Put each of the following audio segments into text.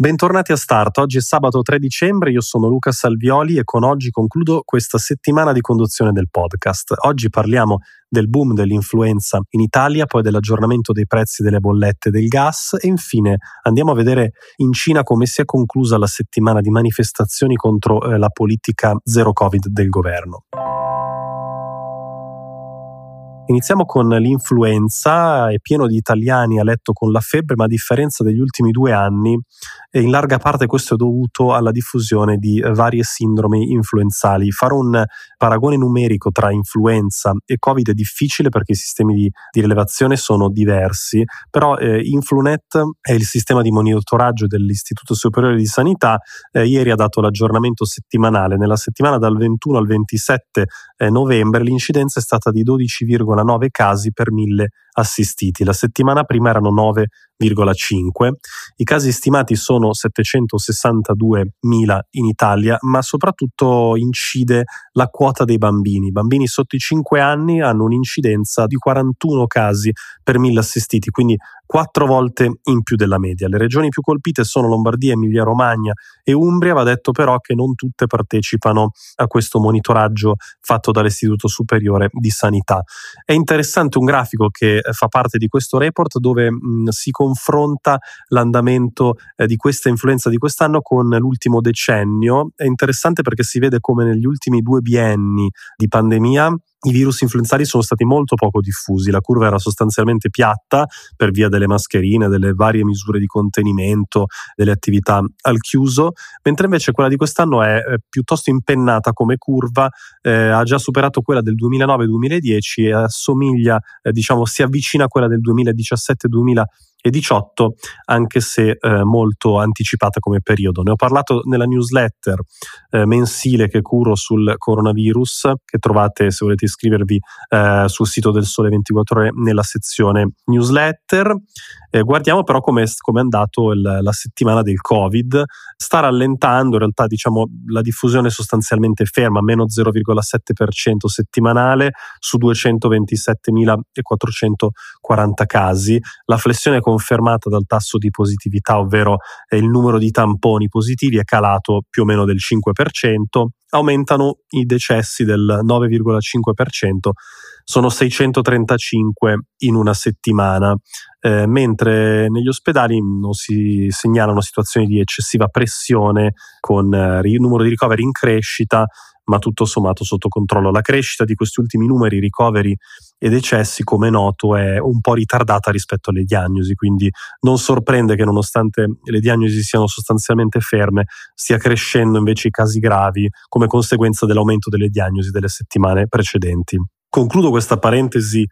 Bentornati a Start, oggi è sabato 3 dicembre, io sono Luca Salvioli e con oggi concludo questa settimana di conduzione del podcast. Oggi parliamo del boom dell'influenza in Italia, poi dell'aggiornamento dei prezzi delle bollette del gas e infine andiamo a vedere in Cina come si è conclusa la settimana di manifestazioni contro eh, la politica zero Covid del governo. Iniziamo con l'influenza, è pieno di italiani a letto con la febbre, ma a differenza degli ultimi due anni, in larga parte questo è dovuto alla diffusione di varie sindromi influenzali. Fare un paragone numerico tra influenza e Covid è difficile perché i sistemi di, di rilevazione sono diversi, però eh, Influnet è il sistema di monitoraggio dell'Istituto Superiore di Sanità, eh, ieri ha dato l'aggiornamento settimanale. Nella settimana dal 21 al 27 eh, novembre l'incidenza è stata di 12,9 1,9 casi per mille assistiti. La settimana prima erano 9,5. I casi stimati sono 762.000 in Italia, ma soprattutto incide la quota dei bambini. I bambini sotto i 5 anni hanno un'incidenza di 41 casi per mille assistiti, quindi quattro volte in più della media. Le regioni più colpite sono Lombardia, Emilia Romagna e Umbria, va detto però che non tutte partecipano a questo monitoraggio fatto dall'Istituto Superiore di Sanità. È interessante un grafico che fa parte di questo report dove mh, si confronta l'andamento eh, di questa influenza di quest'anno con l'ultimo decennio. È interessante perché si vede come negli ultimi due bienni di pandemia i virus influenzali sono stati molto poco diffusi, la curva era sostanzialmente piatta per via delle mascherine, delle varie misure di contenimento, delle attività al chiuso, mentre invece quella di quest'anno è piuttosto impennata come curva, eh, ha già superato quella del 2009-2010 e assomiglia, eh, diciamo, si avvicina a quella del 2017-2018 e 18, anche se eh, molto anticipata come periodo. Ne ho parlato nella newsletter eh, mensile che curo sul coronavirus, che trovate se volete iscrivervi eh, sul sito del Sole 24 ore nella sezione newsletter. Eh, guardiamo però come è andato il, la settimana del Covid. Sta rallentando, in realtà diciamo la diffusione è sostanzialmente ferma, meno 0,7% settimanale su 227.440 casi. La flessione è confermata dal tasso di positività, ovvero il numero di tamponi positivi è calato più o meno del 5%. Aumentano i decessi del 9,5% sono 635 in una settimana, eh, mentre negli ospedali non si segnalano situazioni di eccessiva pressione con eh, il numero di ricoveri in crescita, ma tutto sommato sotto controllo. La crescita di questi ultimi numeri, ricoveri e decessi, come noto, è un po' ritardata rispetto alle diagnosi, quindi non sorprende che nonostante le diagnosi siano sostanzialmente ferme, stia crescendo invece i casi gravi come conseguenza dell'aumento delle diagnosi delle settimane precedenti. Concludo questa parentesi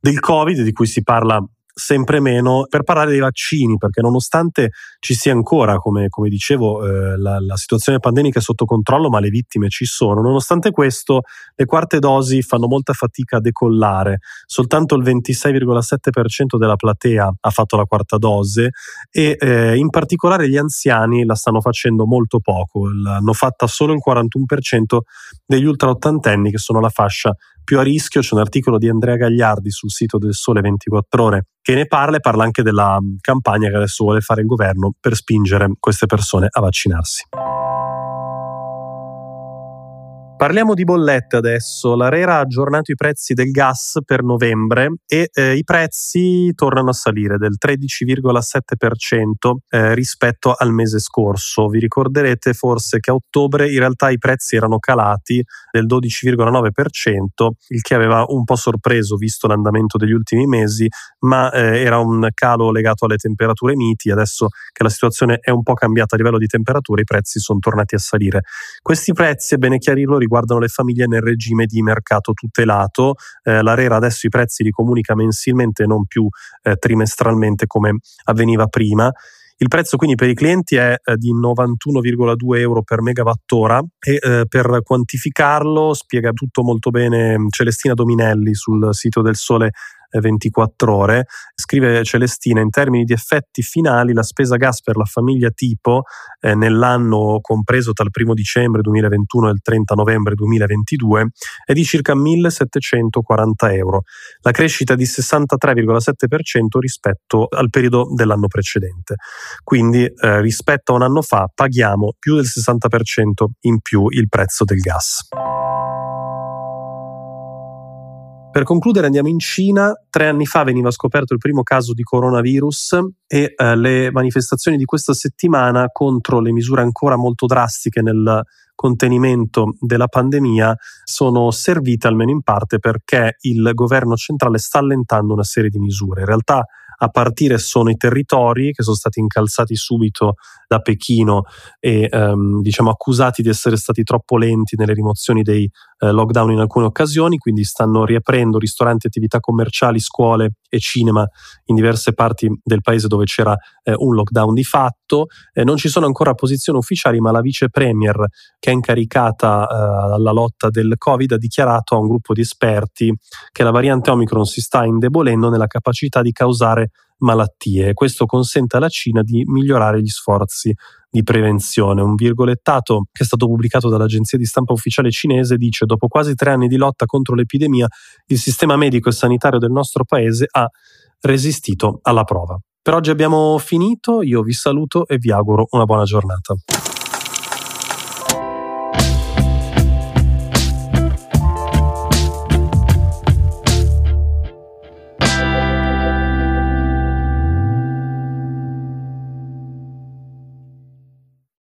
del Covid di cui si parla sempre meno per parlare dei vaccini, perché nonostante ci sia ancora, come, come dicevo, eh, la, la, situazione pandemica è sotto controllo, ma le vittime ci sono, nonostante questo le quarte dosi fanno molta fatica a decollare, soltanto il 26,7% della platea ha fatto la quarta dose e eh, in particolare gli anziani la stanno facendo molto poco, l'hanno fatta solo il 41% degli ultra ottantenni che sono la fascia più a rischio. C'è un articolo di Andrea Gagliardi sul sito del Sole 24 Ore che ne parla e parla anche della campagna che adesso vuole fare il governo per spingere queste persone a vaccinarsi. Parliamo di bollette adesso. L'Arera ha aggiornato i prezzi del gas per novembre e eh, i prezzi tornano a salire del 13,7% eh, rispetto al mese scorso. Vi ricorderete forse che a ottobre in realtà i prezzi erano calati del 12,9%, il che aveva un po' sorpreso visto l'andamento degli ultimi mesi, ma eh, era un calo legato alle temperature miti. Adesso che la situazione è un po' cambiata a livello di temperature, i prezzi sono tornati a salire. Questi prezzi, è bene chiarirlo, riguardano le famiglie nel regime di mercato tutelato. Eh, l'Arera adesso i prezzi li comunica mensilmente, non più eh, trimestralmente come avveniva prima. Il prezzo quindi per i clienti è eh, di 91,2 euro per megawattora e eh, per quantificarlo spiega tutto molto bene Celestina Dominelli sul sito del Sole 24 ore. Scrive Celestina, in termini di effetti finali, la spesa gas per la famiglia tipo eh, nell'anno compreso tra il 1 dicembre 2021 e il 30 novembre 2022 è di circa 1740 euro, la crescita di 63,7% rispetto al periodo dell'anno precedente. Quindi eh, rispetto a un anno fa paghiamo più del 60% in più il prezzo del gas. Per concludere andiamo in Cina. Tre anni fa veniva scoperto il primo caso di coronavirus e eh, le manifestazioni di questa settimana contro le misure ancora molto drastiche nel contenimento della pandemia sono servite almeno in parte perché il governo centrale sta allentando una serie di misure. In realtà a partire sono i territori che sono stati incalzati subito da Pechino e ehm, diciamo accusati di essere stati troppo lenti nelle rimozioni dei eh, lockdown in alcune occasioni, quindi stanno riaprendo ristoranti, attività commerciali, scuole e cinema in diverse parti del paese dove c'era eh, un lockdown di fatto. Eh, non ci sono ancora posizioni ufficiali, ma la vice premier che è incaricata eh, alla lotta del Covid ha dichiarato a un gruppo di esperti che la variante Omicron si sta indebolendo nella capacità di causare malattie questo consente alla Cina di migliorare gli sforzi di prevenzione. Un virgolettato che è stato pubblicato dall'agenzia di stampa ufficiale cinese dice dopo quasi tre anni di lotta contro l'epidemia il sistema medico e sanitario del nostro paese ha resistito alla prova. Per oggi abbiamo finito, io vi saluto e vi auguro una buona giornata.